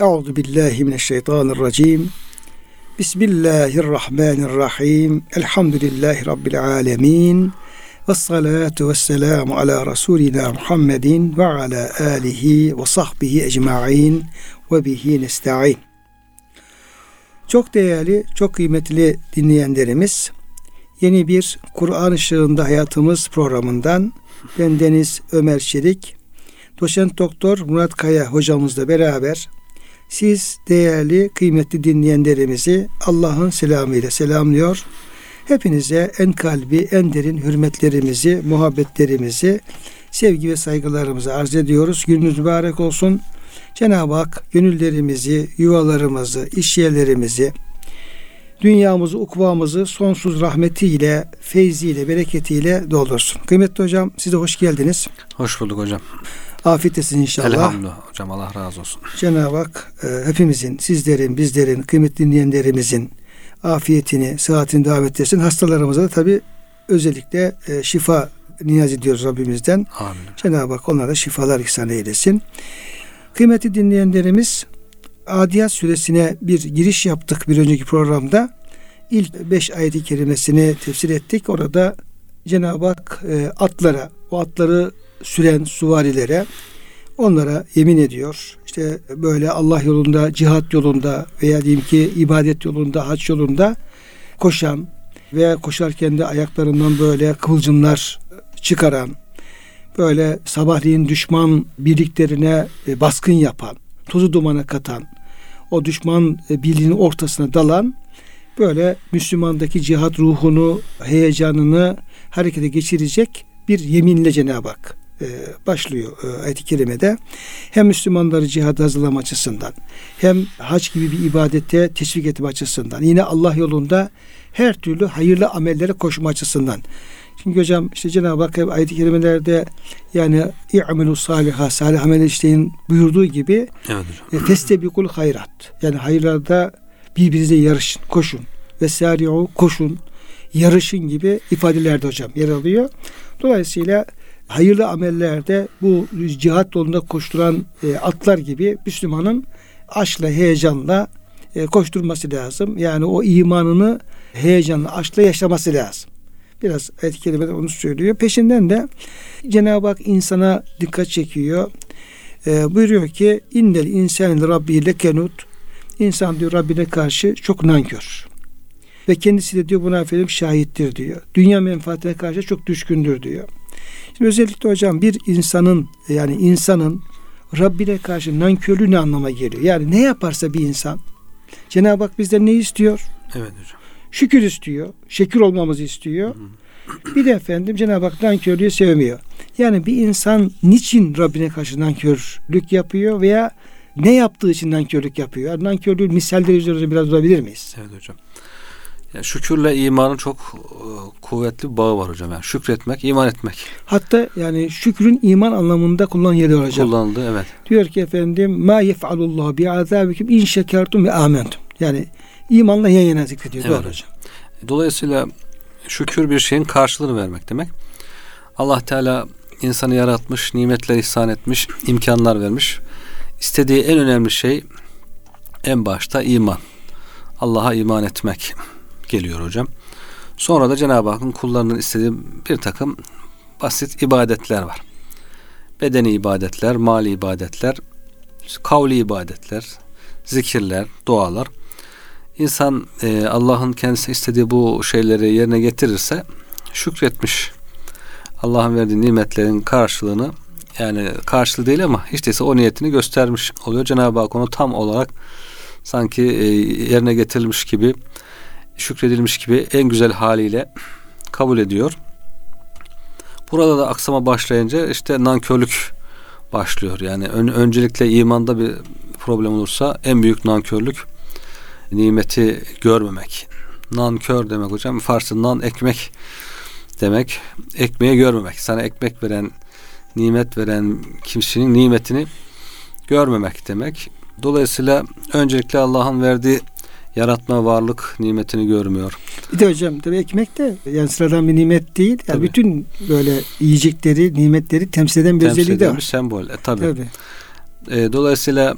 Euzu billahi mineşşeytanirracim. Bismillahirrahmanirrahim. Elhamdülillahi rabbil alamin. Ve salatu ve selamu ala Resulina Muhammedin ve ala alihi ve sahbihi ecma'in ve bihi nesta'in. Çok değerli, çok kıymetli dinleyenlerimiz, yeni bir Kur'an ışığında hayatımız programından ben Deniz Ömer Çelik, doçent doktor Murat Kaya hocamızla beraber siz değerli, kıymetli dinleyenlerimizi Allah'ın selamıyla selamlıyor. Hepinize en kalbi, en derin hürmetlerimizi, muhabbetlerimizi, sevgi ve saygılarımızı arz ediyoruz. Gününüz mübarek olsun. Cenab-ı Hak gönüllerimizi, yuvalarımızı, iş yerlerimizi, dünyamızı, ukvamızı sonsuz rahmetiyle, feyziyle, bereketiyle doldursun. Kıymetli hocam size hoş geldiniz. Hoş bulduk hocam. Afiyet olsun inşallah. Elhamdülillah hocam Allah razı olsun. Cenab-ı Hak e, hepimizin, sizlerin, bizlerin, kıymetli dinleyenlerimizin afiyetini, sıhhatini devam ettirsin. Hastalarımıza da tabi özellikle e, şifa niyaz ediyoruz Rabbimizden. Amin. Cenab-ı Hak onlara şifalar ihsan eylesin. Kıymetli dinleyenlerimiz Adiyat suresine bir giriş yaptık bir önceki programda. İlk beş ayeti kerimesini tefsir ettik. Orada Cenab-ı Hak e, atlara, o atları süren suvarilere onlara yemin ediyor. İşte böyle Allah yolunda, cihat yolunda veya diyeyim ki ibadet yolunda, haç yolunda koşan veya koşarken de ayaklarından böyle kıvılcımlar çıkaran, böyle sabahleyin düşman birliklerine e, baskın yapan, tozu dumana katan, o düşman e, birliğinin ortasına dalan böyle Müslümandaki cihat ruhunu, heyecanını harekete geçirecek bir yeminle Cenab-ı Hak e, başlıyor e, ayet-i kerimede. Hem Müslümanları cihad hazırlama açısından hem hac gibi bir ibadete teşvik etme açısından yine Allah yolunda her türlü hayırlı amellere koşma açısından. Çünkü hocam işte Cenab-ı Hak ayet-i kerimelerde yani i'melu saliha salih amel işleyin buyurduğu gibi evet hocam. E, festebikul hayrat yani hayırlarda birbirinizle yarışın, koşun ve sari'u koşun, yarışın gibi ifadelerde hocam yer alıyor. Dolayısıyla hayırlı amellerde bu cihat yolunda koşturan e, atlar gibi Müslümanın aşkla, heyecanla e, koşturması lazım. Yani o imanını heyecanla, aşkla yaşaması lazım. Biraz ayet-i kerimede onu söylüyor. Peşinden de Cenab-ı Hak insana dikkat çekiyor. E, buyuruyor ki innel insan rabbi lekenut İnsan diyor Rabbine karşı çok nankör. Ve kendisi de diyor buna efendim şahittir diyor. Dünya menfaatine karşı çok düşkündür diyor. Şimdi özellikle hocam bir insanın yani insanın Rabbine karşı nankörlüğü ne anlama geliyor? Yani ne yaparsa bir insan Cenab-ı Hak bizden ne istiyor? Evet hocam. Şükür istiyor. Şekür olmamızı istiyor. Hı. Bir de efendim Cenab-ı Hak nankörlüğü sevmiyor. Yani bir insan niçin Rabbine karşı nankörlük yapıyor veya ne yaptığı için nankörlük yapıyor? Yani nankörlüğün misalleri üzerinde biraz durabilir miyiz? Evet hocam. Yani şükürle imanın çok e, kuvvetli bağı var hocam. Yani şükretmek, iman etmek. Hatta yani şükrün iman anlamında kullanılan yeri hocam. Kullanıldı evet. Diyor ki efendim ma yef'alullah bi azabikum in şekertum ve amentum. Yani imanla yan yana zikrediyor. Evet. Doğru hocam. Dolayısıyla şükür bir şeyin karşılığını vermek demek. Allah Teala insanı yaratmış, nimetler ihsan etmiş, imkanlar vermiş. İstediği en önemli şey en başta iman. Allah'a iman etmek geliyor hocam. Sonra da Cenab-ı Hakk'ın kullarının istediği bir takım basit ibadetler var. Bedeni ibadetler, mali ibadetler, kavli ibadetler, zikirler, dualar. İnsan e, Allah'ın kendisi istediği bu şeyleri yerine getirirse şükretmiş. Allah'ın verdiği nimetlerin karşılığını yani karşılığı değil ama hiç değilse o niyetini göstermiş oluyor. Cenab-ı Hak onu tam olarak sanki e, yerine getirilmiş gibi şükredilmiş gibi en güzel haliyle kabul ediyor. Burada da aksama başlayınca işte nankörlük başlıyor. Yani ön, öncelikle imanda bir problem olursa en büyük nankörlük nimeti görmemek. Nankör demek hocam. Farsça nan ekmek demek. Ekmeği görmemek. Sana ekmek veren, nimet veren kimsenin nimetini görmemek demek. Dolayısıyla öncelikle Allah'ın verdiği yaratma varlık nimetini görmüyor. Bir de hocam tabii ekmek de yani sıradan bir nimet değil. Yani tabii. bütün böyle yiyecekleri, nimetleri temsil eden bir temsil özelliği de var. sembol. E, tabii. tabii. E, dolayısıyla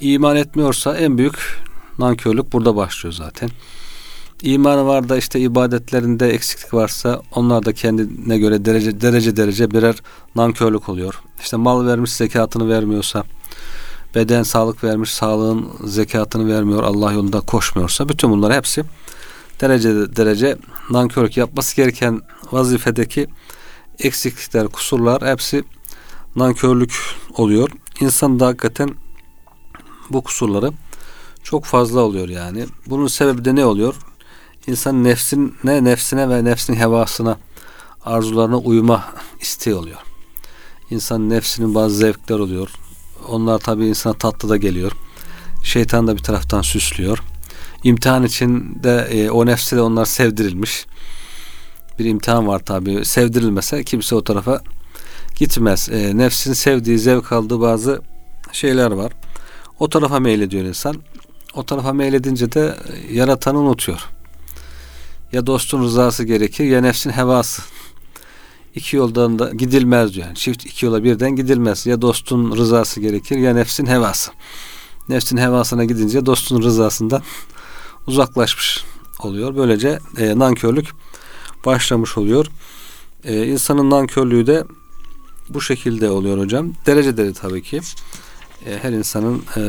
iman etmiyorsa en büyük nankörlük burada başlıyor zaten. İmanı var da işte ibadetlerinde eksiklik varsa onlar da kendine göre derece derece derece birer nankörlük oluyor. İşte mal vermiş zekatını vermiyorsa, beden sağlık vermiş sağlığın zekatını vermiyor, Allah yolunda koşmuyorsa bütün bunlar hepsi derece derece nankörlük yapması gereken vazifedeki eksiklikler, kusurlar hepsi nankörlük oluyor. İnsan da hakikaten bu kusurları çok fazla oluyor yani. Bunun sebebi de ne oluyor? İnsan nefsine, nefsine ve nefsin hevasına, arzularına uyma isteği oluyor. İnsan nefsinin bazı zevkler oluyor. Onlar tabii insana tatlı da geliyor. Şeytan da bir taraftan süslüyor. İmtihan için de e, o nefsi de onlar sevdirilmiş. Bir imtihan var tabii. Sevdirilmese kimse o tarafa gitmez. E, nefsin sevdiği, zevk aldığı bazı şeyler var. O tarafa meylediyor insan. O tarafa meyledince de yaratanı unutuyor. Ya dostun rızası gerekir ya nefsin hevası. İki yoldan da gidilmez diyor. Yani çift iki yola birden gidilmez. Ya dostun rızası gerekir ya nefsin hevası. Nefsin hevasına gidince dostun rızasından uzaklaşmış oluyor. Böylece e, nankörlük başlamış oluyor. E, insanın nankörlüğü de bu şekilde oluyor hocam. Derece derece tabii ki. E, her insanın e,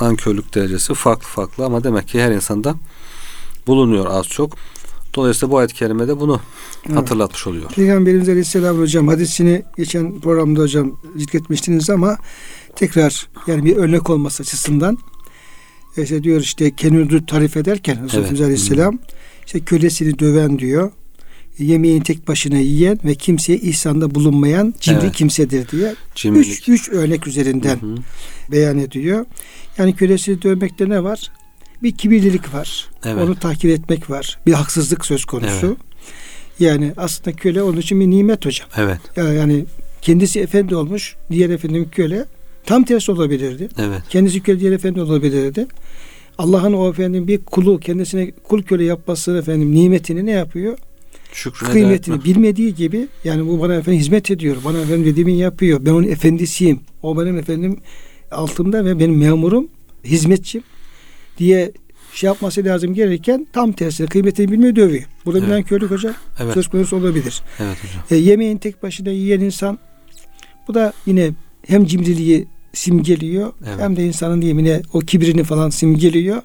nankörlük derecesi farklı farklı ama demek ki her insanda bulunuyor az çok. Dolayısıyla bu ayet-i kerimede bunu evet. hatırlatmış oluyor. Peygamberimiz Aleyhisselam hocam hadisini geçen programda hocam zikretmiştiniz ama tekrar yani bir örnek olması açısından işte diyor işte kendini tarif ederken Resulullah evet. Aleyhisselam işte kölesini döven diyor yemeğin tek başına yiyen ve kimseye ihsanda bulunmayan cimri evet. kimsedir diye. Üç, üç örnek üzerinden hı hı. beyan ediyor. Yani kölesini dövmekte ne var? Bir kibirlilik var. Evet. Onu tahkir etmek var. Bir haksızlık söz konusu. Evet. Yani aslında köle onun için bir nimet hocam. Evet. Yani kendisi efendi olmuş, diğer efendim köle. Tam tersi olabilirdi. Evet. Kendisi köle, diğer efendi olabilirdi. Allah'ın o efendim bir kulu kendisine kul köle yapması efendim nimetini ne yapıyor? Şükrüne kıymetini bilmediği gibi yani bu bana efendim hizmet ediyor. Bana efendim dediğimi yapıyor. Ben onun efendisiyim. O benim efendim altımda ve benim memurum, hizmetçim diye şey yapması lazım gereken tam tersine kıymetini bilmiyor dövüyor. Burada evet. bilen körlük hocam evet. söz konusu olabilir. Evet hocam. E, yemeğin tek başına yiyen insan bu da yine hem cimriliği simgeliyor evet. hem de insanın yemine o kibrini falan simgeliyor.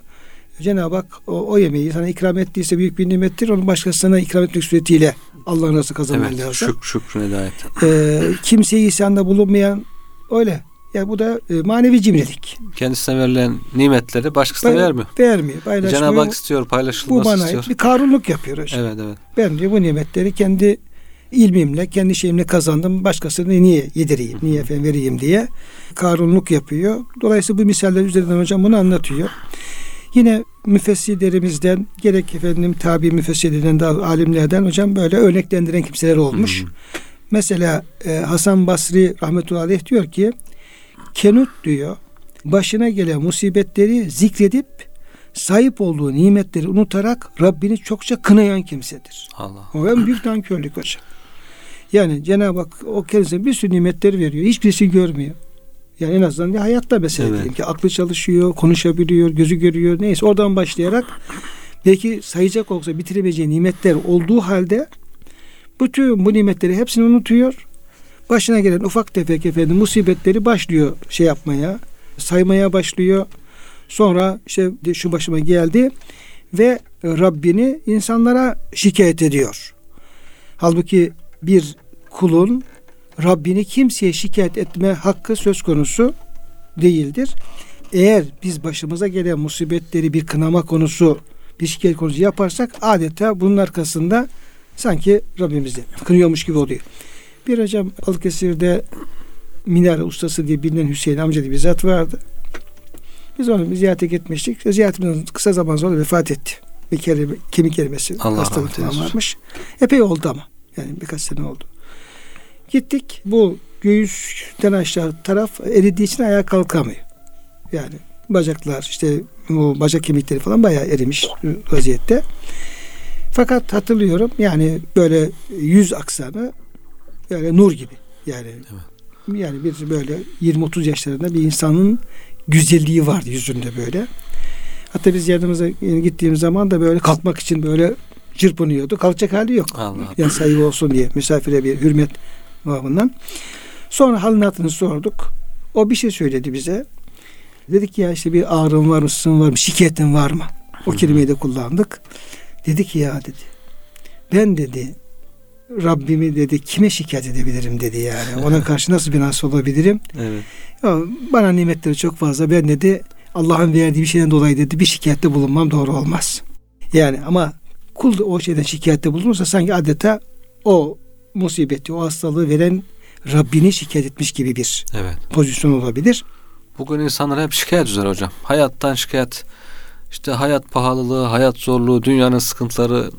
Cenab-ı Hak o, o yemeği sana ikram ettiyse büyük bir nimettir. Onu başkasına ikram etmek suretiyle Allah'ın nasıl kazanman evet, lazım. Şük, şükrüne layık. Ee, kimseyi isyanda bulunmayan öyle. Ya bu da e, manevi cimrilik. Kendisine verilen nimetleri başkasına Bay, vermiyor. Vermiyor. Cenab-ı Hak istiyor, paylaşılması bu bana istiyor. Bir karunluk yapıyor hocam. Evet, evet. Ben diyor bu nimetleri kendi ilmimle, kendi şeyimle kazandım. Başkasına niye yedireyim, niye efendim vereyim diye karunluk yapıyor. Dolayısıyla bu misaller üzerinden hocam bunu anlatıyor. Yine müfessirlerimizden gerek efendim tabi müfessirlerden de alimlerden hocam böyle örneklendiren kimseler olmuş. Hmm. Mesela e, Hasan Basri rahmetullahi aleyh diyor ki Kenut diyor başına gelen musibetleri zikredip sahip olduğu nimetleri unutarak Rabbini çokça kınayan kimsedir. Allah. O en büyük nankörlük hocam. Yani Cenab-ı Hak o kendisine bir sürü nimetleri veriyor. Hiçbirisi görmüyor. Yani en azından bir hayatta mesela evet. diyelim ki aklı çalışıyor, konuşabiliyor, gözü görüyor. Neyse oradan başlayarak belki sayacak olsa bitiremeyeceği nimetler olduğu halde bütün bu nimetleri hepsini unutuyor. Başına gelen ufak tefek efendim musibetleri başlıyor şey yapmaya, saymaya başlıyor. Sonra işte şu başıma geldi ve Rabbini insanlara şikayet ediyor. Halbuki bir kulun Rabbini kimseye şikayet etme hakkı söz konusu değildir. Eğer biz başımıza gelen musibetleri bir kınama konusu, bir şikayet konusu yaparsak adeta bunun arkasında sanki Rabbimizi kınıyormuş gibi oluyor. Bir hocam Balıkesir'de minare ustası diye bilinen Hüseyin amca diye bir zat vardı. Biz onu ziyarete gitmiştik. Ziyaretimizden kısa zaman sonra vefat etti. Bir kere kemik erimesi hastalık varmış. Epey oldu ama. Yani birkaç sene oldu. Gittik. Bu göğüsten aşağı taraf eridiği için ayağa kalkamıyor. Yani bacaklar işte bu bacak kemikleri falan bayağı erimiş vaziyette. Fakat hatırlıyorum yani böyle yüz aksanı böyle nur gibi. Yani evet. yani bir böyle 20-30 yaşlarında bir insanın güzelliği vardı yüzünde böyle. Hatta biz yanımıza gittiğimiz zaman da böyle kalkmak için böyle çırpınıyordu. Kalkacak hali yok. Allah. Yani saygı olsun diye misafire bir hürmet babından. Sonra halini sorduk. O bir şey söyledi bize. Dedik ya işte bir ağrın var mı, sızın var mı, şikayetin var mı? O kelimeyi de kullandık. Dedi ki ya dedi. Ben dedi Rabbimi dedi kime şikayet edebilirim dedi yani. Ona karşı nasıl bir nasıl olabilirim? Evet. Ya, bana nimetleri çok fazla. Ben dedi Allah'ın verdiği bir şeyden dolayı dedi bir şikayette bulunmam doğru olmaz. Yani ama kul o şeyden şikayette bulunursa sanki adeta o musibeti, o hastalığı veren Rabbini şikayet etmiş gibi bir Evet. pozisyon olabilir. Bugün insanlar hep şikayet üzere hocam. Hayattan şikayet. İşte hayat pahalılığı, hayat zorluğu, dünyanın sıkıntıları,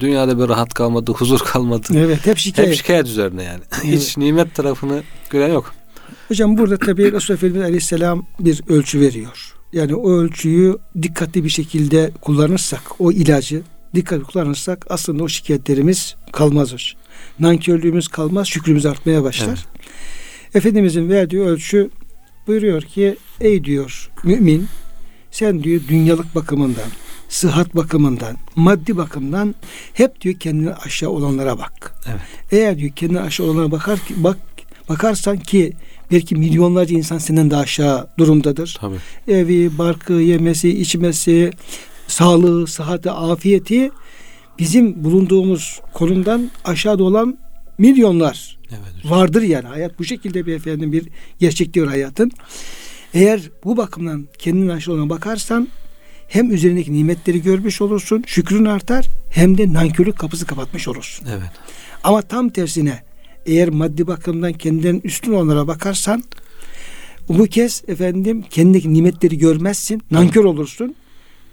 dünyada bir rahat kalmadı, huzur kalmadı. Evet, hep şikayet. Hep şikayet üzerine yani. Evet. Hiç nimet tarafını gören yok. Hocam burada tabii Resulullah Efendimiz Aleyhisselam bir ölçü veriyor. Yani o ölçüyü dikkatli bir şekilde kullanırsak, o ilacı dikkatli kullanırsak aslında o şikayetlerimiz kalmaz hocam. Nankörlüğümüz kalmaz, şükrümüz artmaya başlar. Evet. Efendimizin verdiği ölçü buyuruyor ki ey diyor mümin sen diyor dünyalık bakımından, sıhhat bakımından, maddi bakımdan hep diyor kendine aşağı olanlara bak. Evet. Eğer diyor kendine aşağı olanlara bakar ki bak bakarsan ki belki milyonlarca insan senden daha aşağı durumdadır. Tabii. Evi, barkı, yemesi, içmesi, sağlığı, sıhhati, afiyeti bizim bulunduğumuz konumdan aşağıda olan milyonlar Evet. vardır yani. Hayat bu şekilde bir efendim bir gerçekliği var hayatın. Eğer bu bakımdan kendinin aşağı olana bakarsan hem üzerindeki nimetleri görmüş olursun, şükrün artar hem de nankörlük kapısı kapatmış olursun. Evet. Ama tam tersine eğer maddi bakımdan kendilerinin üstün olanlara bakarsan bu kez efendim kendindeki nimetleri görmezsin, nankör olursun.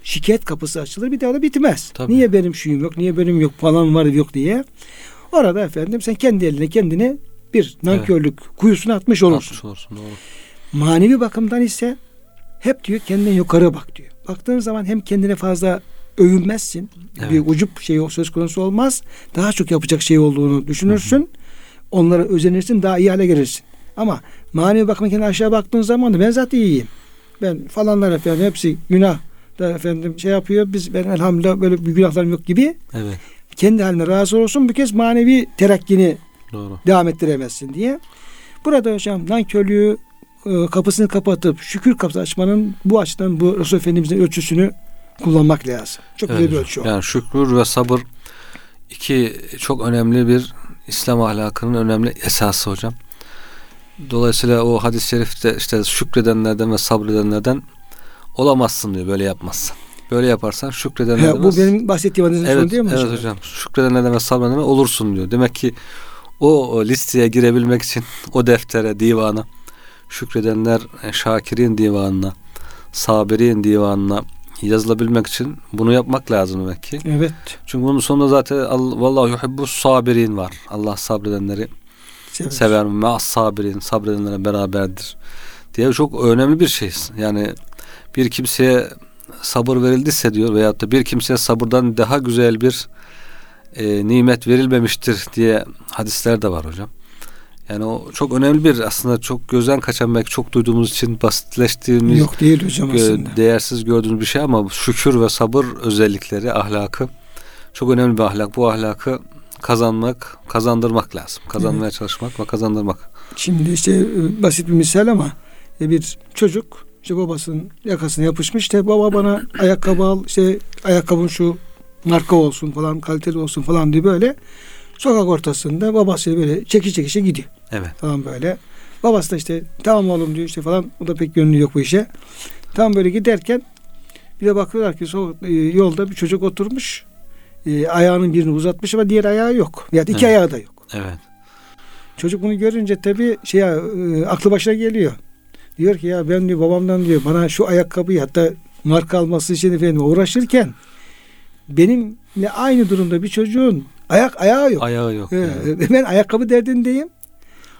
Şikayet kapısı açılır bir daha da bitmez. Tabii. Niye benim şuyum yok, niye benim yok falan var yok diye. Orada efendim sen kendi eline kendine bir nankörlük kuyusuna atmış olursun. Atmış olursun doğru. Manevi bakımdan ise hep diyor kendine yukarı bak diyor. Baktığın zaman hem kendine fazla övünmezsin. Evet. Bir ucup şey söz konusu olmaz. Daha çok yapacak şey olduğunu düşünürsün. Onlara özenirsin, daha iyi hale gelirsin. Ama manevi bakımdan kendine aşağı baktığın zaman da ben zaten iyiyim. Ben falanlar efendim hepsi günah da efendim şey yapıyor. Biz ben elhamdülillah böyle bir günahlarım yok gibi Evet. kendi haline razı olsun. Bir kez manevi terakkini Doğru. devam ettiremezsin diye. Burada hocam nankörlüğü e, kapısını kapatıp şükür kapısı açmanın bu açıdan bu Resul Efendimiz'in ölçüsünü kullanmak lazım. Çok Evet güzel bir ölçü o. Yani şükür ve sabır iki çok önemli bir İslam ahlakının önemli esası hocam. Dolayısıyla o hadis-i şerifte işte şükredenlerden ve sabredenlerden olamazsın diyor böyle yapmazsan. Böyle yaparsan şükredenlerden He, bu benim bahsettiğim hadisin sonu evet, değil mi evet hocam? hocam. Şükredenlerden ve sabredenlerden olursun diyor. Demek ki o listeye girebilmek için o deftere, divana şükredenler e, şakirin divanına, sabirin divanına yazılabilmek için bunu yapmak lazım demek ki. Evet. Çünkü bunun sonunda zaten Allah, vallahu yuhibbu sabirin var. Allah sabredenleri Sever. sever. Ma'as sabirin, sabredenlere beraberdir. Diye çok önemli bir şey. Yani bir kimseye sabır verildiyse diyor veyahut da bir kimseye sabırdan daha güzel bir e, nimet verilmemiştir diye hadisler de var hocam. Yani o çok önemli bir aslında çok gözden kaçan belki çok duyduğumuz için basitleştiğimiz Yok değil hocam aslında. değersiz gördüğümüz bir şey ama şükür ve sabır özellikleri, ahlakı çok önemli bir ahlak. Bu ahlakı kazanmak, kazandırmak lazım. Kazanmaya çalışmak ve kazandırmak. Şimdi işte e, basit bir misal ama e, bir çocuk işte babasının yakasına yapışmış işte baba bana ayakkabı al işte ayakkabın şu marka olsun falan kaliteli olsun falan diye böyle sokak ortasında babası böyle çeki çekişe gidiyor Evet. falan böyle. Babası da işte tamam oğlum diyor işte falan o da pek gönlü yok bu işe. Tam böyle giderken bir de bakıyorlar ki so- e, yolda bir çocuk oturmuş e, ayağının birini uzatmış ama diğer ayağı yok. Yani iki Evet. ayağı da yok. Evet. Çocuk bunu görünce tabii şey e, aklı başına geliyor. Diyor ki ya ben diyor babamdan diyor bana şu ayakkabıyı hatta marka alması için efendim uğraşırken benimle aynı durumda bir çocuğun ayak ayağı yok. Ayağı yok. He, yani. ben ayakkabı derdindeyim.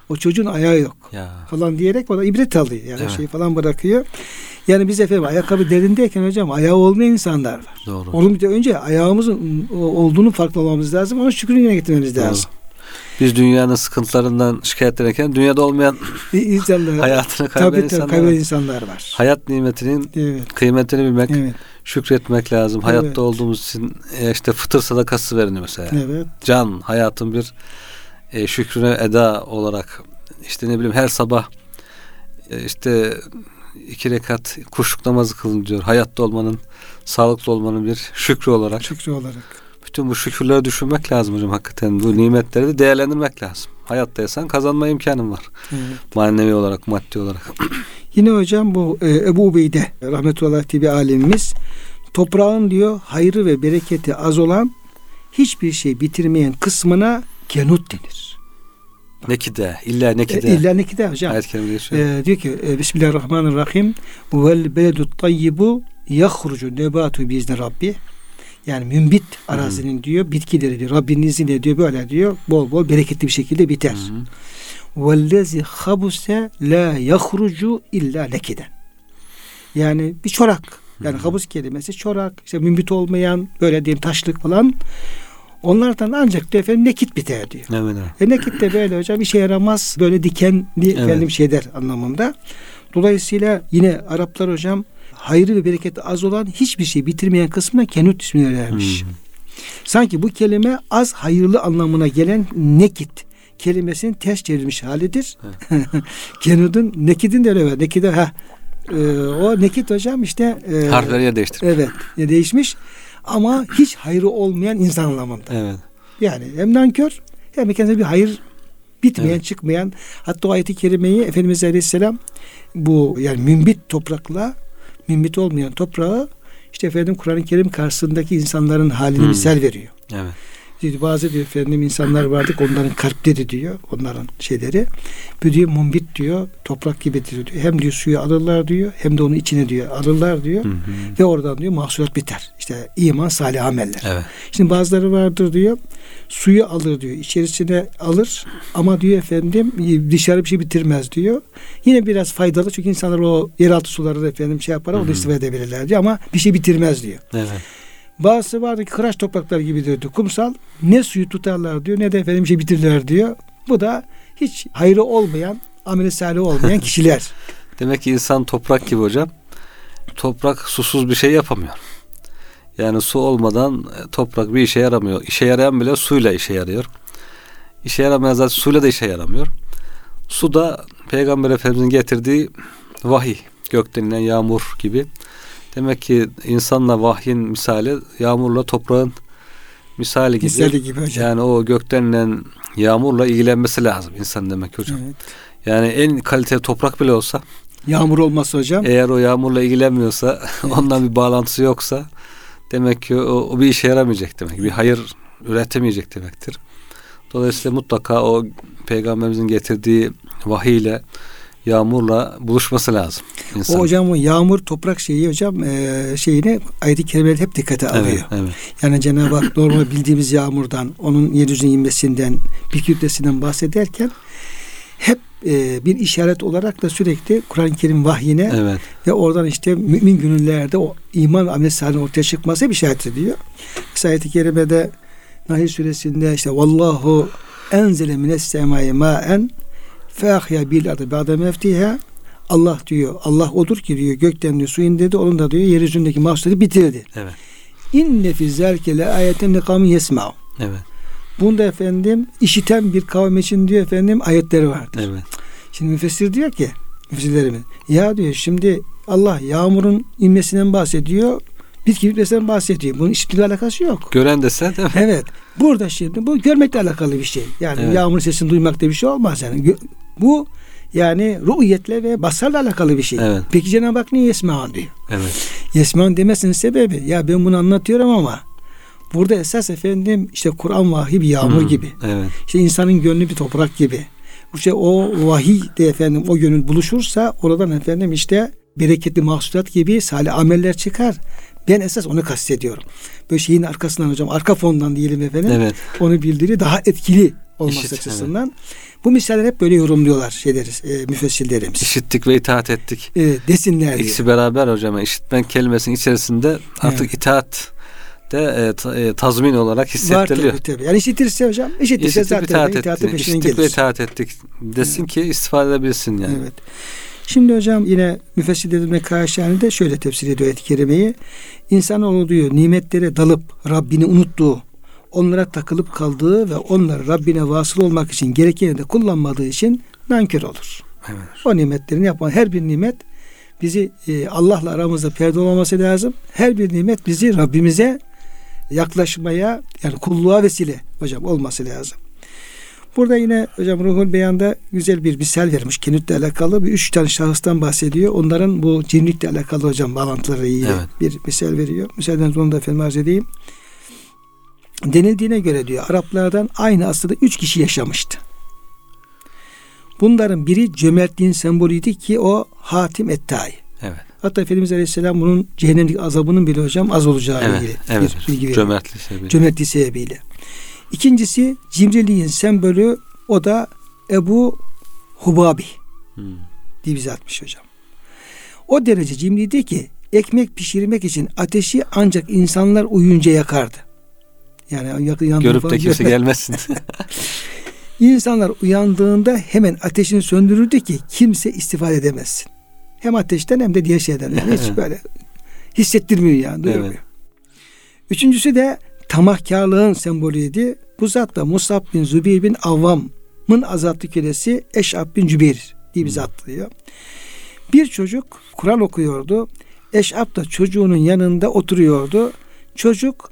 O çocuğun ayağı yok Ya. falan diyerek bana ibret alıyor. Yani Evet. şey falan bırakıyor. Yani biz efendim ayakkabı derdindeyken hocam ayağı olmayan insanlar var. Doğru. Onun bir de önce ayağımızın olduğunu farklı olmamız lazım. Onun şükrünü yerine getirmemiz Doğru. lazım. Biz dünyanın sıkıntılarından şikayet ederken dünyada olmayan insanlar hayatını kaybeden tabii, tabii, insanlar, kaybeden var. insanlar var. Hayat nimetinin Evet. kıymetini bilmek, Evet. Şükretmek lazım. Hayatta Evet. olduğumuz için e, işte fıtır sadakası veriniyor mesela. Evet. Can, hayatın bir e, şükrüne eda olarak işte ne bileyim her sabah e, işte iki rekat kuşluk namazı kılın diyor. Hayatta olmanın, sağlıklı olmanın bir şükrü olarak. Şükrü olarak. Bütün bu şükürleri düşünmek lazım hocam hakikaten. Bu nimetleri de değerlendirmek lazım. Hayattaysan kazanma imkanın var. Evet. Manevi olarak, maddi olarak. Yine hocam bu e, Ebu Ubeyde rahmetullahi bir alimimiz toprağın diyor hayrı ve bereketi az olan hiçbir şey bitirmeyen kısmına kenut denir. Nekide, illa E, nekide. İlla ne ki hocam. Ayet-i kerimede geçiyor. E, diyor ki e, Bismillahirrahmanirrahim vel beledu tayyibu yahrucu nebatu biizni rabbi yani mümbit arazinin diyor bitkileri diyor Rabbinin izniyle diyor böyle diyor bol bol bereketli bir şekilde biter. Vellezi habuse la yahrucu illa lekiden. Yani bir çorak. Yani habus kelimesi çorak, işte mümbit olmayan, böyle diyeyim taşlık falan. Onlardan ancak diyor efendim nekit biter diyor. Evet, evet. E nekit de böyle hocam işe yaramaz, böyle dikenli efendim şeyler anlamında. Dolayısıyla yine Araplar hocam hayrı ve bereketi az olan hiçbir şey bitirmeyen kısmına kenut ismini vermiş. Hmm. Sanki bu kelime az hayırlı anlamına gelen nekit kelimesinin ters çevrilmiş halidir. Kenud'un nekidin de öyle var. Nekide ha e, o nekit hocam işte e, Harfleri yer değiştirmiş. evet değişmiş ama hiç hayrı olmayan insan anlamında. Evet. Yani hem nankör hem kendisine bir hayır bitmeyen Evet. çıkmayan hatta o ayeti kerimeyi Efendimiz Aleyhisselam bu yani mümbit toprakla mümbit olmayan toprağı işte efendim Kur'an-ı Kerim karşısındaki insanların halini Hmm. misal veriyor. Evet. Bazı diyor efendim insanlar vardı onların kalpleri diyor onların şeyleri. Bu diyor mumbit diyor toprak gibidir diyor. Hem diyor suyu alırlar diyor hem de onu içine diyor alırlar diyor. Hı hı. Ve oradan diyor mahsulat biter. İşte iman salih ameller. Evet. Şimdi bazıları vardır diyor. Suyu alır diyor. içerisine alır ama diyor efendim dışarı bir şey bitirmez diyor. Yine biraz faydalı çünkü insanlar o yeraltı suları da efendim şey yapar onu istifade edebilirler diyor ama bir şey bitirmez diyor. Evet. Bazısı vardı ki kıraç topraklar gibi diyor. Kumsal ne suyu tutarlar diyor ne de efendim şey bitirirler diyor. Bu da hiç hayrı olmayan ameli salih olmayan kişiler. Demek ki insan toprak gibi hocam. Toprak susuz bir şey yapamıyor. Yani su olmadan e, toprak bir işe yaramıyor. İşe yarayan bile suyla işe yarıyor. İşe yaramayan zaten suyla da işe yaramıyor. Su da Peygamber Efendimizin getirdiği vahiy, gökten inen yağmur gibi. Demek ki insanla vahyin misali yağmurla toprağın misali gibi. Misali gibi hocam. Yani o gökten inen yağmurla ilgilenmesi lazım insan demek hocam. Evet. Yani en kaliteli toprak bile olsa Yağmur olmasa hocam. eğer o yağmurla ilgilenmiyorsa ondan bir bağlantısı yoksa demek ki o, o bir işe yaramayacak demek. Bir hayır üretemeyecek demektir. Dolayısıyla mutlaka o peygamberimizin getirdiği vahiy ile yağmurla buluşması lazım. O insan. hocam o yağmur toprak şeyi hocam e, şeyini ayet-i kerimeler hep dikkate alıyor. evet, evet. Yani Cenab-ı Hak normal bildiğimiz yağmurdan, onun yeryüzüne inmesinden, bir kütlesinden bahsederken hep e, bir işaret olarak da sürekli Kur'an-ı Kerim vahyine evet. ve oradan işte mümin gönüllerde o iman amel salihinin ortaya çıkması hep işaret ediyor. Mesela ayet-i kerimede Nahl suresinde işte vallahu enzele mines semai maen fe ahya bil adı ba'de meftiha Allah diyor. Allah odur ki diyor gökten diyor su indirdi. Onun da diyor yeryüzündeki mahsulü bitirdi. Evet. İnne fi zelke le ayeten kavmin yesma'u. Evet. Bunda efendim işiten bir kavim için diyor efendim ayetleri vardır. Evet. Şimdi müfessir diyor ki müfessirlerimiz ya diyor şimdi Allah yağmurun inmesinden bahsediyor. Bitki bitmesinden bahsediyor. Bunun işitmeyle alakası yok. Gören dese değil mi? Evet. Burada şimdi bu görmekle alakalı bir şey. Yani Evet. yağmur sesini duymakta bir şey olmaz yani. Gö- Bu yani ruhiyetle ve basarla alakalı bir şey. Evet. Peki Cenab-ı Hak niye yesmehan diyor? Evet. Yesmehan demesinin sebebi ya ben bunu anlatıyorum ama burada esas efendim işte Kur'an vahiy bir yağmur Hmm, gibi. Evet. İşte insanın gönlü bir toprak gibi. İşte o vahiy de efendim o gönül buluşursa oradan efendim işte bereketli mahsulat gibi salih ameller çıkar. Ben esas onu kastediyorum. Böyle şeyin arkasından hocam arka fondan diyelim efendim. Evet. Onu bildiri daha etkili olması İşit, açısından. Bu misaller hep böyle yorumluyorlar şeyleriz, e, müfessirlerimiz. İşittik ve itaat ettik. E, desinler diye. İkisi beraber hocam. İşitmek kelimesinin içerisinde artık Evet. itaat de e, e, tazmin olarak Var hissettiriliyor. tabii tabii. Yani işitirse hocam, işitirse İşittik zaten itaat itaatı peşinden İşittik ve gelir. itaat ettik desin ki istifade edebilsin yani. Evet. Şimdi hocam yine müfessirlerin karşılığında şöyle tefsir ediyor ayet-i kerimeyi. İnsanoğlu diyor nimetlere dalıp Rabbini unuttuğu, onlara takılıp kaldığı ve onları Rabbine vasıl olmak için gerekeni de kullanmadığı için nankör olur. Evet. O nimetlerini yapan her bir nimet bizi e, Allah'la aramızda perde olmaması lazım. Her bir nimet bizi Rabbimize yaklaşmaya yani kulluğa vesile hocam olması lazım. Burada yine hocam Ruhul Beyan'da güzel bir misal vermiş. Kenütle alakalı bir üç tane şahıstan bahsediyor. Onların bu cinlikle alakalı hocam bağlantıları iyi Evet. bir misal veriyor. Müsaadenizle onu da efendim arz edeyim. Denildiğine göre diyor Araplardan aynı aslında üç kişi yaşamıştı. Bunların biri cömertliğin sembolüydü ki o Hatim Ettai. Evet. Hatta Efendimiz Aleyhisselam bunun cehennemlik azabının bile hocam az olacağı Evet. ilgili Evet. bir bilgi veriyor. Cömertlik sebebi. Cömertliği sebebiyle. İkincisi cimriliğin sembolü o da Ebu Hubabi Hmm. diye bize atmış hocam. O derece cimriydi ki ekmek pişirmek için ateşi ancak insanlar uyuyunca yakardı. Yani yakın Görüp de kimse gelmesin. İnsanlar uyandığında hemen ateşini söndürürdü ki kimse istifade edemezsin. Hem ateşten hem de diğer şeyden. Yani hiç böyle hissettirmiyor yani. Duymuyor. Evet. Üçüncüsü de tamahkarlığın sembolüydü. Bu zat da Musab bin Zübeyir bin Avvam'ın azatlı kölesi Eş'ab bin Cübeyr diye bir zat diyor. Bir çocuk Kur'an okuyordu. Eş'ab da çocuğunun yanında oturuyordu. Çocuk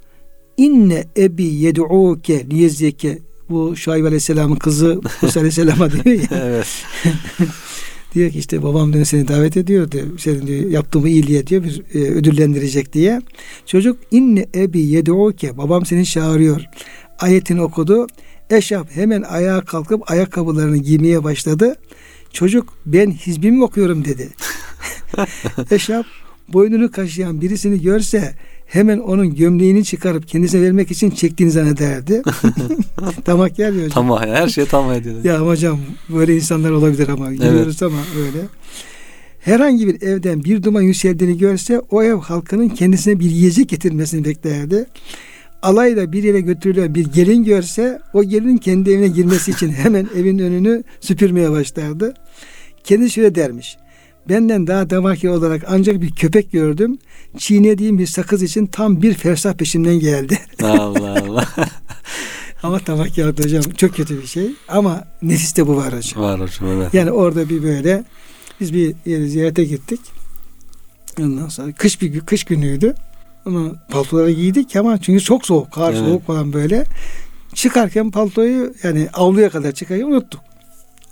inne ebi yed'uke liyezzeke bu Şuayb Aleyhisselam'ın kızı Musa Aleyhisselam'a diyor ya. evet. Diyor ki işte babam diyor seni davet ediyor diyor. Senin diyor yaptığımı iyiliğe diyor bir e, ödüllendirecek diye. Çocuk inne ebi yed'uke babam seni çağırıyor. Ayetini okudu. Eşap hemen ayağa kalkıp ayakkabılarını giymeye başladı. Çocuk ben hizbimi okuyorum dedi. Eşap boynunu kaşıyan birisini görse hemen onun gömleğini çıkarıp kendisine vermek için çektiğini zannederdi. Tamak yer ya hocam. Tamam ya. Her şey tamam ediyor. Ya hocam böyle insanlar olabilir ama görüyoruz ama öyle. Herhangi bir evden bir duman yükseldiğini görse o ev halkının kendisine bir yiyecek getirmesini beklerdi. Alayla bir yere götürülen bir gelin görse o gelinin kendi evine girmesi için hemen evin önünü süpürmeye başlardı. Kendi şöyle dermiş. Benden daha devaki olarak ancak bir köpek gördüm. Çiğnediğim bir sakız için tam bir fersah peşimden geldi. Allah Allah. Ama tabak yağdı hocam çok kötü bir şey. Ama nefiste bu var hocam. Var hocam evet. Yani orada bir böyle biz bir yere ziyarete gittik. Ondan sonra kış bir kış günüydü. Ama paltoları giydik ama çünkü çok soğuk, kar Evet. soğuk falan böyle. Çıkarken paltoyu yani avluya kadar çıkarken unuttuk.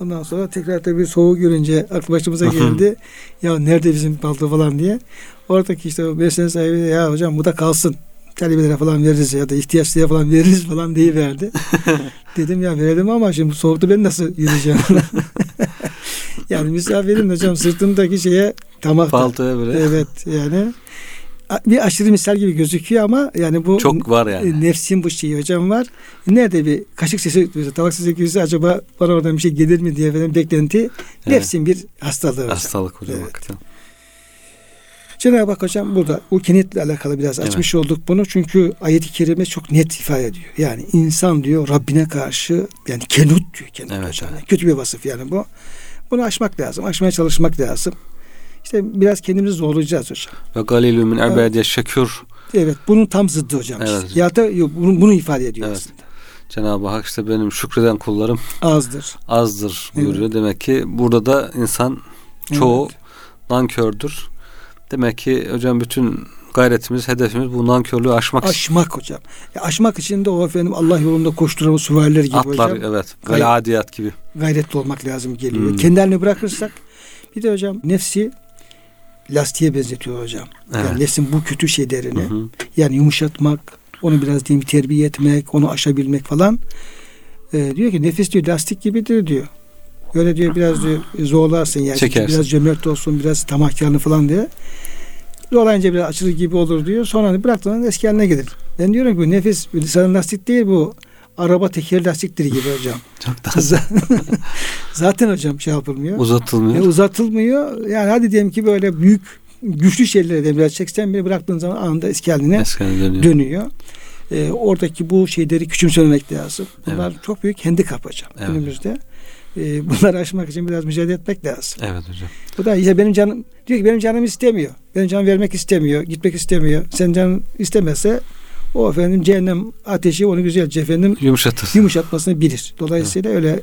Ondan sonra tekrar tabii soğuğu görünce aklı başımıza geldi. ya nerede bizim palto falan diye. Oradaki işte o mesleğin sahibi de ya hocam bu da kalsın. Talebelere falan veririz ya da ihtiyaçlıya falan veririz falan diye verdi. Dedim ya verelim ama şimdi soğukta ben nasıl yürüyeceğim? yani misafirin hocam sırtımdaki şeye tamak. Paltoya böyle. Evet yani bir aşırı misal gibi gözüküyor ama yani bu Çok var yani. e, nefsin bu şeyi hocam var. Nerede bir kaşık sesi duysa, tabak sesi duysa acaba bana oradan bir şey gelir mi diye falan beklenti. Nefsin bir hastalığı hocam. Hastalık hocam Evet. hakikaten. Cenab-ı Hak hocam burada bu keniyetle alakalı biraz açmış olduk bunu. Çünkü ayet-i kerime çok net ifade ediyor. Yani insan diyor Rabbine karşı yani kenut diyor kenut Evet, hocam. evet. Kötü bir vasıf yani bu. Bunu aşmak lazım. Aşmaya çalışmak lazım. İşte biraz kendimizi zorlayacağız hocam. Ve galilü min ibadiye şekür. Evet bunun tam zıddı hocam. Evet. işte. Ya da bunu, bunu ifade ediyor Evet. aslında. Cenab-ı Hak işte benim şükreden kullarım Azdır. azdır buyuruyor. Demek ki burada da insan çoğu nankördür. Demek ki hocam bütün gayretimiz, hedefimiz bu nankörlüğü aşmak. Aşmak hocam. Ya aşmak için de o efendim Allah yolunda koşturan o süvariler gibi Atlar hocam. evet. Ve adiyat gibi. gayretli olmak lazım geliyor. Hmm. Kendi haline bırakırsak bir de hocam nefsi lastiğe benzetiyor hocam. Evet. Yani nefsin bu kötü şeylerini Hı hı. yani yumuşatmak, onu biraz diyeyim terbiye etmek, onu aşabilmek falan. Ee, diyor ki nefis diyor lastik gibidir diyor. Öyle diyor biraz diyor zorlarsın yani. Çekersin. Biraz cömert olsun, biraz tamahkarlı falan diye. Zorlayınca biraz açılır gibi olur diyor. Sonra hani bıraktığında eski haline gelir. Ben diyorum ki bu nefis lisanın lastik değil bu araba teker lastiktir gibi hocam. Çok da Zaten hocam şey yapılmıyor. uzatılmıyor. E, uzatılmıyor. Yani hadi diyelim ki böyle büyük güçlü şeylere de biraz çeksen bile bıraktığın zaman anında eski haline Eskiden dönüyor. dönüyor. Ee, oradaki bu şeyleri küçümsememek lazım. Bunlar Evet. çok büyük handikap hocam Evet. günümüzde. Ee, bunları aşmak için biraz mücadele etmek lazım. Evet hocam. Bu da işte benim canım diyor ki benim canım istemiyor. Benim canım vermek istemiyor, gitmek istemiyor. Sen canın istemezse o efendim cehennem ateşi onu güzelce efendim Yumuşatır. yumuşatmasını bilir. Dolayısıyla öyle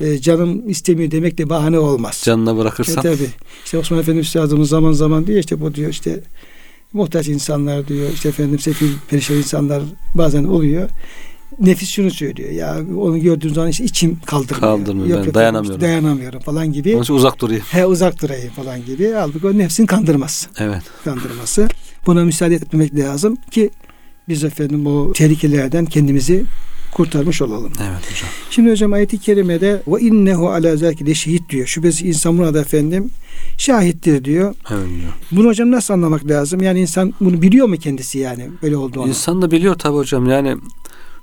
e, canım istemiyor demek de bahane olmaz. Canına E, bırakırsan. tabii. İşte Osman Efendi Üstadımız zaman zaman diyor işte bu diyor işte muhtaç insanlar diyor işte efendim sefil perişan insanlar bazen oluyor. Nefis şunu söylüyor ya onu gördüğüm zaman işte içim kaldırmıyor. Kaldırmıyor, ben dayanamıyorum. dayanamıyorum falan gibi. Onun için uzak durayım. He uzak durayım falan gibi. Halbuki o nefsin kandırması. Evet. Kandırması. Buna müsaade etmemek lazım ki biz efendim o tehlikelerden kendimizi kurtarmış olalım. Evet hocam. Şimdi hocam ayet-i kerimede ve innehu ala zâki şehit diyor. Şüphesiz insan buna da efendim şahittir diyor. Evet hocam. Bunu hocam nasıl anlamak lazım? Yani insan bunu biliyor mu kendisi yani böyle olduğunu? İnsan da biliyor tabi hocam yani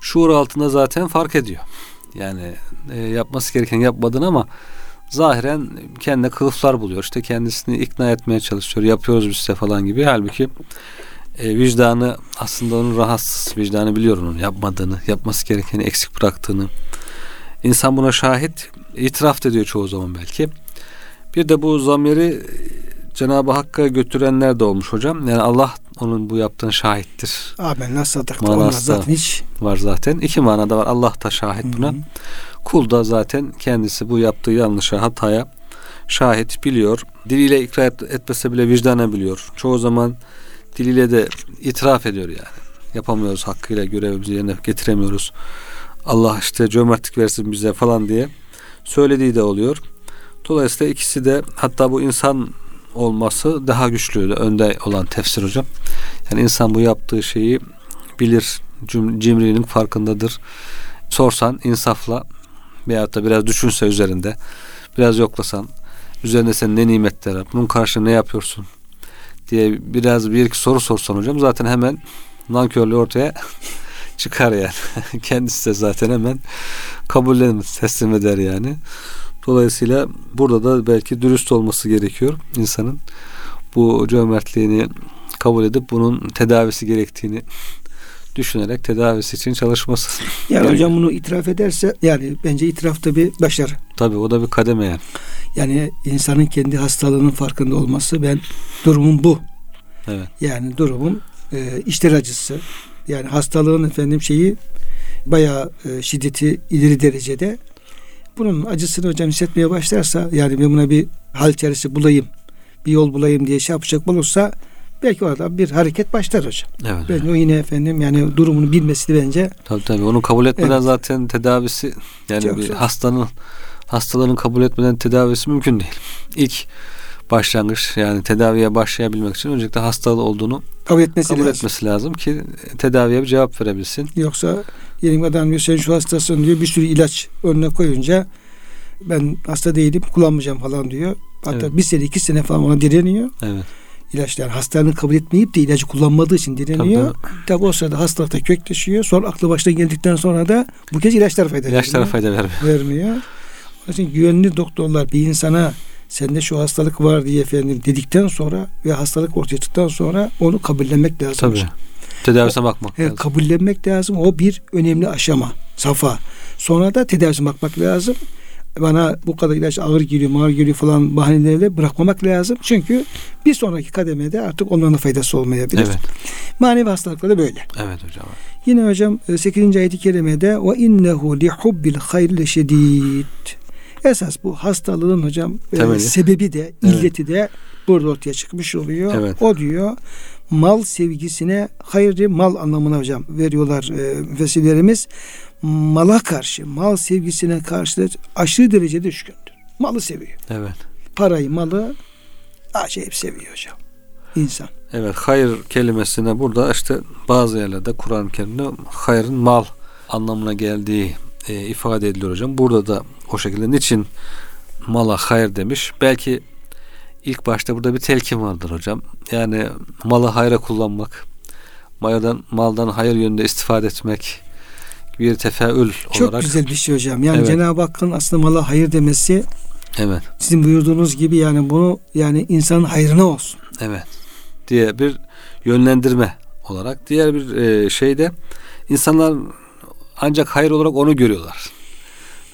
şuur altında zaten fark ediyor. Yani e, yapması gereken yapmadığını ama zahiren kendine kılıflar buluyor. İşte kendisini ikna etmeye çalışıyor. Yapıyoruz biz de falan gibi. Halbuki e, vicdanı aslında onun rahatsız. Vicdanı biliyor onun yapmadığını, yapması gerekeni eksik bıraktığını. İnsan buna şahit, itiraf da ediyor çoğu zaman belki. Bir de bu zamiri Cenab-ı Hakk'a götürenler de olmuş hocam. Yani Allah onun bu yaptığın şahittir. Sadıktı. Manası Onlar zaten hiç Var zaten. İki manada var. Allah da şahit buna. Hı hı. Kul da zaten kendisi bu yaptığı yanlışa, hataya şahit biliyor. Diliyle ikrar et- etmese bile vicdanen biliyor. Çoğu zaman diliyle de itiraf ediyor yani. Yapamıyoruz hakkıyla görevimizi yerine getiremiyoruz. Allah işte cömertlik versin bize falan diye söylediği de oluyor. Dolayısıyla ikisi de hatta bu insan olması daha güçlü önde olan tefsir hocam. Yani insan bu yaptığı şeyi bilir, cimriliğinin farkındadır. Sorsan insafla veyahut da biraz düşünse üzerinde biraz yoklasan üzerinde senin ne nimetler var bunun karşılığında ne yapıyorsun diye biraz bir iki soru sorsan hocam zaten hemen nankörlüğü ortaya çıkar yani. Kendisi de zaten hemen kabullenir, teslim eder yani. Dolayısıyla burada da belki dürüst olması gerekiyor insanın. Bu cömertliğini kabul edip bunun tedavisi gerektiğini düşünerek tedavisi için çalışması. yani Yani- hocam bunu itiraf ederse yani bence itiraf da bir başarı. Tabii o da bir kademe yani. Yani insanın kendi hastalığının farkında olması ben durumum bu. Evet. Yani durumum e, işler acısı. Yani hastalığın efendim şeyi bayağı e, şiddeti ileri derecede. Bunun acısını hocam hissetmeye başlarsa yani ben buna bir hal çaresi bulayım, bir yol bulayım diye şey yapacak olursa belki orada bir hareket başlar hocam. Evet. Bence o yine efendim yani durumunu bilmesi de bence Tabii tabii onu kabul etmeden Evet. zaten tedavisi yani Çok bir zor. hastanın hastalığını kabul etmeden tedavisi mümkün değil. İlk başlangıç yani tedaviye başlayabilmek için öncelikle hastalığı olduğunu kabul etmesi kabul lazım. etmesi lazım ki tedaviye bir cevap verebilsin. Yoksa diyelim adam diyor sen şu hastasın diyor bir sürü ilaç önüne koyunca ben hasta değilim kullanmayacağım falan diyor. Hatta Evet. bir sene iki sene falan ona direniyor. Evet. İlaçlar hastalığını kabul etmeyip de ilacı kullanmadığı için direniyor. Tabii, Tabi o sırada hastalıkta kökleşiyor. Sonra aklı başına geldikten sonra da bu kez ilaçlar fayda İlaçlara vermiyor. fayda vermiyor. vermiyor. Onun için güvenli doktorlar bir insana sende şu hastalık var diye efendim dedikten sonra ve hastalık ortaya çıktıktan sonra onu kabullenmek lazım. Tabii. hocam. Tedavisine bakmak Evet, lazım. kabullenmek lazım. O bir önemli aşama, safa. Sonra da tedavisine bakmak lazım. Bana bu kadar ilaç ağır geliyor, ağır geliyor falan bahanelerle bırakmamak lazım. Çünkü bir sonraki kademede artık onların da faydası olmayabilir. Evet. Manevi hastalıklar da böyle. Evet hocam. Yine hocam 8. ayet-i kerimede ve innehu li hubbil hayr leşedid. Esas bu hastalığın hocam e, sebebi de Evet. illeti de burada ortaya çıkmış oluyor. Evet. O diyor mal sevgisine hayırlı mal anlamına hocam veriyorlar e, müfessirlerimiz. Mala karşı, mal sevgisine karşı aşırı derecede düşkündür. Malı seviyor. Evet. Parayı, malı acayip seviyor hocam. İnsan. Evet hayır kelimesine burada işte bazı yerlerde Kur'an-ı Kerim'de hayrın mal anlamına geldiği e, ifade ediliyor hocam. Burada da o şekilde niçin mala hayır demiş. Belki ilk başta burada bir telkin vardır hocam. Yani malı hayra kullanmak, maldan, maldan hayır yönünde istifade etmek bir tefeül Çok olarak. güzel bir şey hocam. Yani Evet. Cenab-ı Hakk'ın aslında mala hayır demesi Evet. sizin buyurduğunuz gibi yani bunu yani insanın hayrına olsun. Evet. Diye bir yönlendirme olarak. Diğer bir e, şeyde insanlar ancak hayır olarak onu görüyorlar.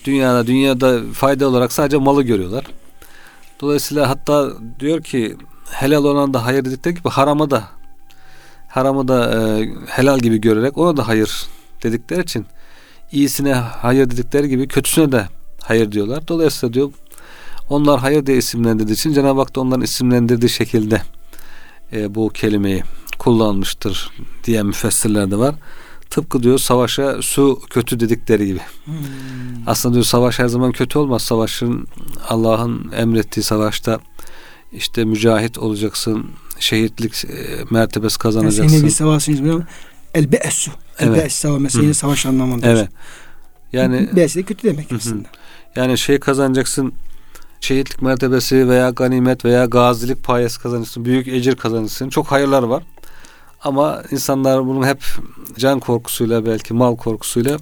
Dünyada dünyada fayda olarak sadece malı görüyorlar. Dolayısıyla hatta diyor ki helal olan da hayır dedikleri gibi harama da haramı da e, helal gibi görerek ona da hayır dedikleri için iyisine hayır dedikleri gibi kötüsüne de hayır diyorlar. Dolayısıyla diyor onlar hayır diye isimlendirdiği için Cenab-ı Hak da onların isimlendirdiği şekilde e, bu kelimeyi kullanmıştır diye müfessirler de var. Tıpkı diyor savaşa su kötü dedikleri gibi. Hmm. Aslında diyor savaş her zaman kötü olmaz. Savaşın Allah'ın emrettiği savaşta işte mücahit olacaksın, şehitlik e, mertebesi kazanacaksın. Yani bir savaşın el be'essu. El evet. be'essu mesela savaş anlamında. Evet. Yani be'essu de kötü demek aslında. Yani şey kazanacaksın şehitlik mertebesi veya ganimet veya gazilik payesi kazanırsın, büyük ecir kazanırsın. Çok hayırlar var. Ama insanlar bunun hep can korkusuyla belki mal korkusuyla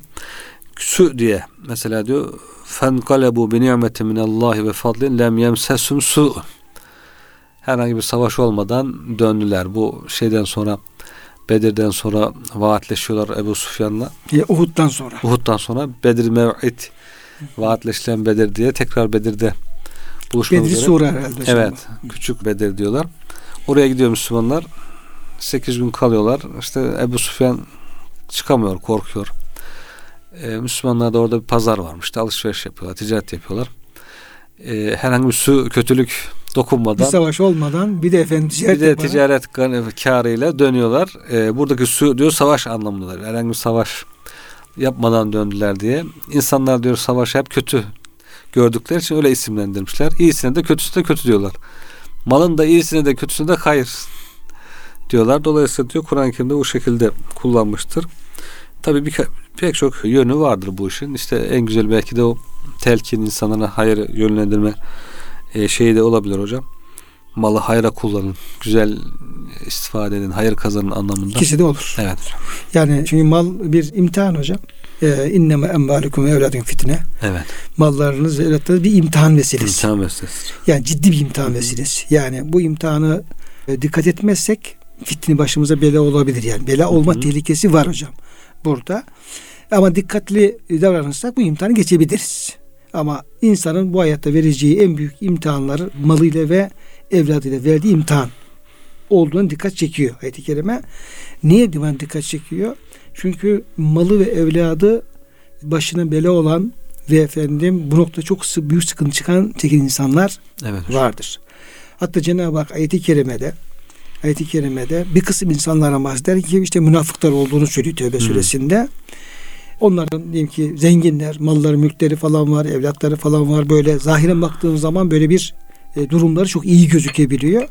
su diye mesela diyor fenkalebu bi ni'meti minallahi ve fadlin lem yemsesum su herhangi bir savaş olmadan döndüler. Bu şeyden sonra Bedir'den sonra vaatleşiyorlar Ebu Sufyan'la. Ya Uhud'dan sonra. Uhud'dan sonra Bedir mev'id vaatleşilen Bedir diye tekrar Bedir'de buluşmak Bedir üzere. sonra herhalde. Evet. Sonra. Küçük Bedir diyorlar. Oraya gidiyor Müslümanlar. 8 gün kalıyorlar. İşte Ebu Sufyan çıkamıyor, korkuyor. Ee, Müslümanlar da orada bir pazar varmış. İşte alışveriş yapıyorlar, ticaret yapıyorlar. Ee, herhangi bir su kötülük dokunmadan. Bir savaş olmadan bir de efendim ticaret Bir de yaparak. ticaret karıyla dönüyorlar. Ee, buradaki su diyor savaş anlamındadır. Herhangi bir savaş yapmadan döndüler diye. İnsanlar diyor savaş hep kötü gördükleri için öyle isimlendirmişler. İyisine de kötüsüne de kötü diyorlar. Malın da iyisine de kötüsüne de hayır diyorlar. Dolayısıyla diyor Kur'an-ı Kerim'de bu şekilde kullanmıştır. Tabii bir, pek çok yönü vardır bu işin. İşte en güzel belki de o telkin insanlara hayır yönlendirme e, şeyi de olabilir hocam. Malı hayra kullanın. Güzel istifade edin. Hayır kazanın anlamında. İkisi de olur. Evet. Yani çünkü mal bir imtihan hocam. Ee, inneme envalikum ve evladın fitne. Evet. Mallarınız ve evlatlarınız bir imtihan vesilesi. İmtihan vesilesi. Yani ciddi bir imtihan vesilesi. Yani bu imtihanı e, dikkat etmezsek fitni başımıza bela olabilir yani. Bela olma Hı-hı. tehlikesi var hocam burada. Ama dikkatli davranırsak bu imtihanı geçebiliriz. Ama insanın bu hayatta vereceği en büyük imtihanları malıyla ve evladıyla verdiği imtihan olduğunu dikkat çekiyor ayet-i kerime. Niye divan dikkat çekiyor? Çünkü malı ve evladı başına bela olan ve efendim bu noktada çok büyük sıkıntı çıkan tekin insanlar evet. vardır. Hatta Cenab-ı Hak ayet-i kerimede ayet-i kerimede bir kısım insanlara bahseder ki işte münafıklar olduğunu söylüyor Tevbe hmm. suresinde. Onların diyelim ki zenginler, malları, mülkleri falan var, evlatları falan var. Böyle zahiren baktığın zaman böyle bir e, durumları çok iyi gözükebiliyor.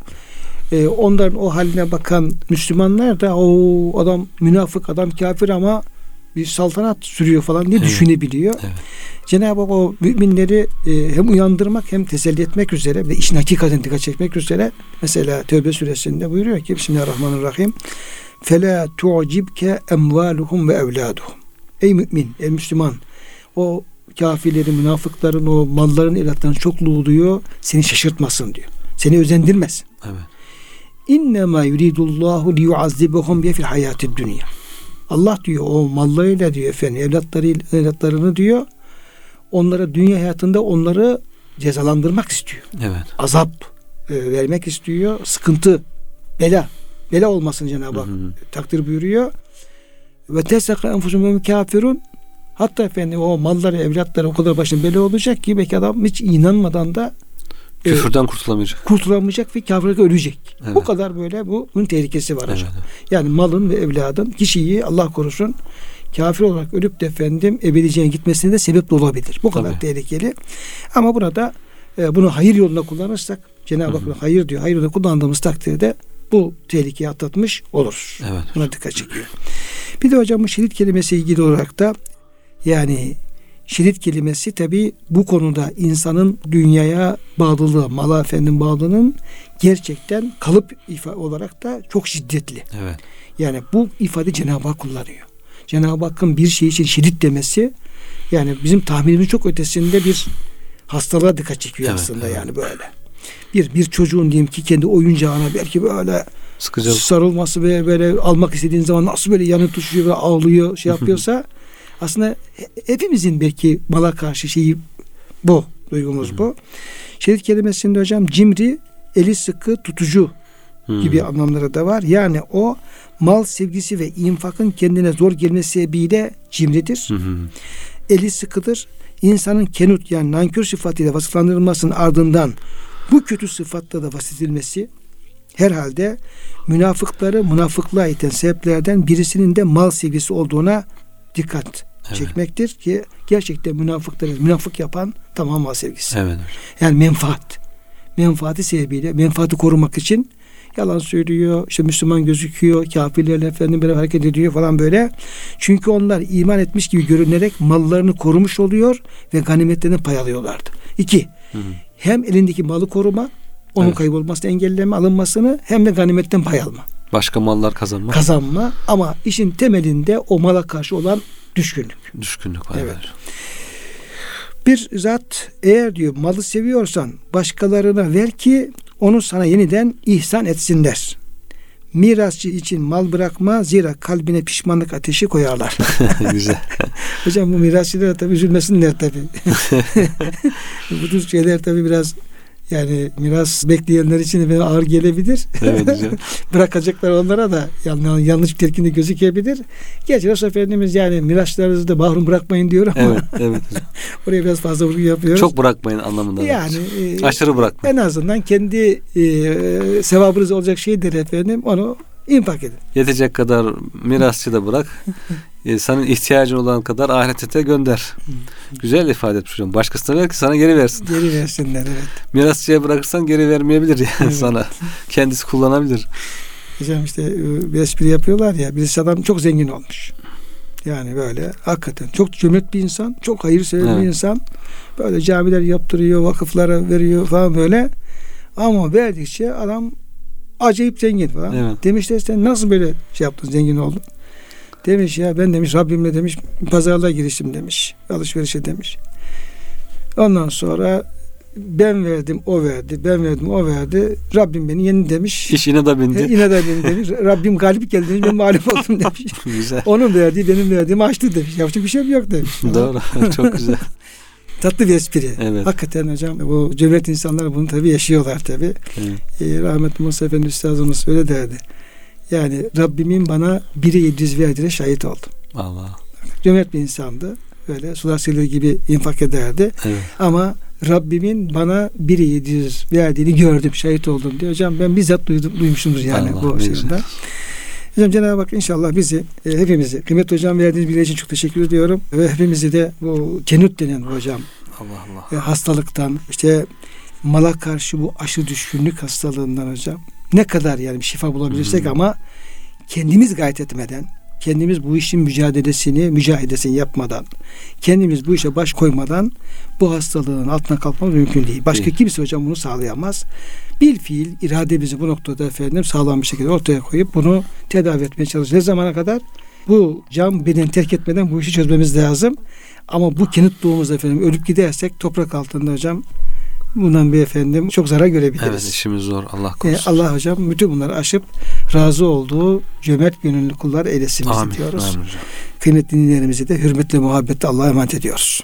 E, onların o haline bakan Müslümanlar da o adam münafık, adam kafir ama bir saltanat sürüyor falan diye evet. düşünebiliyor. Evet. Cenab-ı Hak o müminleri e, hem uyandırmak hem teselli etmek üzere ve işin hakikaten dikkat çekmek üzere mesela Tövbe suresinde buyuruyor ki Bismillahirrahmanirrahim Fela tu'cibke emvaluhum ve evladuhum Ey mümin, ey Müslüman o kafirlerin, münafıkların o malların, evlatların çokluğu diyor seni şaşırtmasın diyor. Seni özendirmesin. Evet. İnnemâ yuridullahu liyuazzibahum biye fil hayatid dünya. Allah diyor o mallarıyla diyor efendim evlatları, evlatlarını diyor onlara dünya hayatında onları cezalandırmak istiyor. Evet. Azap e, vermek istiyor. Sıkıntı, bela. Bela olmasın Cenab-ı Hak takdir buyuruyor. Ve tesaka enfusum kafirun Hatta efendim o malları, evlatları o kadar başına bela olacak ki belki adam hiç inanmadan da Küfürden kurtulamayacak. Kurtulamayacak ve kafirlikte ölecek. Evet. Bu kadar böyle bu bunun tehlikesi var hocam. Evet. Yani malın ve evladın kişiyi Allah korusun kafir olarak ölüp de efendim ebediceye gitmesine de sebep de olabilir. Bu kadar Tabii. tehlikeli. Ama burada e, bunu hayır yoluna kullanırsak Cenab-ı Hak hayır diyor. Hayır yoluna kullandığımız takdirde bu tehlikeyi atlatmış olur. Evet. Buna dikkat çekiyor. Bir de hocam bu şiddet kelimesi ilgili olarak da yani şiddet kelimesi tabi bu konuda insanın dünyaya bağlılığı, mala efendim bağlılığının gerçekten kalıp ifade olarak da çok şiddetli. Evet. Yani bu ifade Cenab-ı Hak kullanıyor. Cenab-ı Hakk'ın bir şey için şiddet demesi yani bizim tahminimiz çok ötesinde bir hastalığa dikkat çekiyor evet, aslında evet. yani böyle. bir bir çocuğun diyelim ki kendi oyuncağına belki böyle Sıkıcı. sarılması ve böyle almak istediğin zaman nasıl böyle yanı tutuşuyor ve ağlıyor şey yapıyorsa aslında he- hepimizin belki mala karşı şeyi bu duygumuz bu. Şerit kelimesinde hocam cimri eli sıkı tutucu Hı. gibi anlamları da var. Yani o mal sevgisi ve infakın kendine zor gelmesi sebebiyle cimridir. Hı. Eli sıkıdır. İnsanın kenut yani nankör sıfatıyla vasıflandırılmasının ardından bu kötü sıfatla da vasıfedilmesi herhalde münafıkları münafıklığa iten sebeplerden birisinin de mal sevgisi olduğuna dikkat Evet. çekmektir ki gerçekten münafıkları münafık yapan tamam mal sevgisi. Evet. Yani menfaat. Menfaati sebebiyle menfaati korumak için yalan söylüyor, işte Müslüman gözüküyor, kafirlerle efendim beraber hareket ediyor falan böyle. Çünkü onlar iman etmiş gibi görünerek mallarını korumuş oluyor ve ganimetlerine pay alıyorlardı. İki, Hı hı. hem elindeki malı koruma, onun Evet. kaybolmasını engelleme, alınmasını hem de ganimetten pay alma, Başka mallar kazanmak. kazanma ama işin temelinde o mala karşı olan düşkünlük. Düşkünlük var. Evet. Evet. Bir zat eğer diyor malı seviyorsan başkalarına ver ki onu sana yeniden ihsan etsinler. Mirasçı için mal bırakma zira kalbine pişmanlık ateşi koyarlar. Güzel. Hocam bu mirasçılara tabii üzülmesinler tabii. bu tür şeyler tabii biraz yani miras bekleyenler için de ağır gelebilir. Evet güzel. Bırakacaklar onlara da yan- yanlış telkinde gözükebilir. Gerçi Resul Efendimiz yani miraslarınızı da mahrum bırakmayın diyor ama Evet, evet. hocam. oraya biraz fazla vurgu yapıyoruz. Çok bırakmayın anlamında. yani e, Aşırı bırakmayın. en azından kendi e, sevabınız olacak şeydir efendim onu infak edin. Yetecek kadar mirasçı da bırak. E, senin ihtiyacın olan kadar ahirete de gönder. Güzel ifade etmiş hocam. Başkasına ver ki sana geri versin. Geri versinler evet. Mirasçıya bırakırsan geri vermeyebilir yani Evet. sana. Kendisi kullanabilir. Hocam işte e, bir espri yapıyorlar ya birisi adam çok zengin olmuş. Yani böyle hakikaten çok cömert bir insan, çok hayırsever bir Evet. insan. Böyle camiler yaptırıyor, vakıflara veriyor falan böyle. Ama verdikçe adam acayip zengin falan. Evet. Demişler sen nasıl böyle şey yaptın, zengin oldun? Demiş ya ben demiş Rabbimle demiş pazarlığa giriştim demiş. Alışverişe demiş. Ondan sonra ben verdim o verdi ben verdim o verdi Rabbim beni yendi demiş. İş yine de bindi. Yine de benim demiş. Rabbim galip geldi demiş. Ben mağlup oldum demiş. güzel. Onun verdiği benim verdiğimi açtı demiş. Yapacak bir şey yok demiş. Doğru. Çok güzel. Tatlı bir espri. Evet. Hakikaten hocam bu cömert insanlar bunu tabii yaşıyorlar tabii. Evet. Ee, rahmetli Musa Efendi Üstadımız öyle derdi. Yani Rabbimin bana biri 700 verdiğine şahit oldum. Allah. Cömert bir insandı. Böyle sular seller gibi infak ederdi. Evet. Ama Rabbimin bana biri 700 verdiğini gördüm, şahit oldum diyor. Hocam ben bizzat duydum, duymuşumdur yani Allah, bu şeyden. Hocam Cenab-ı Hak inşallah bizi, e, hepimizi, kıymetli hocam verdiğiniz bilgi için çok teşekkür ediyorum. Ve hepimizi de bu kenut denen bu hocam Allah Allah. e, hastalıktan, işte mala karşı bu aşı düşkünlük hastalığından hocam ne kadar yani şifa bulabilirsek Hı. ama kendimiz gayret etmeden, kendimiz bu işin mücadelesini, mücahidesini yapmadan, kendimiz bu işe baş koymadan bu hastalığın altına kalkmamız mümkün değil. Başka Değil. kimse hocam bunu sağlayamaz. Bir fiil irademizi bu noktada efendim sağlam bir şekilde ortaya koyup bunu tedavi etmeye çalışacağız. Ne zamana kadar? Bu cam beden terk etmeden bu işi çözmemiz lazım. Ama bu kenutluğumuz efendim ölüp gidersek toprak altında hocam bundan bir efendim çok zarar görebiliriz. Evet işimiz zor. Allah Ee, korusun. Allah hocam bütün bunları aşıp razı olduğu cömert gönüllü kullar eylesin bizi diyoruz. Amin. Kıymetli dinleyenlerimizi de hürmetle muhabbetle Allah'a emanet ediyoruz.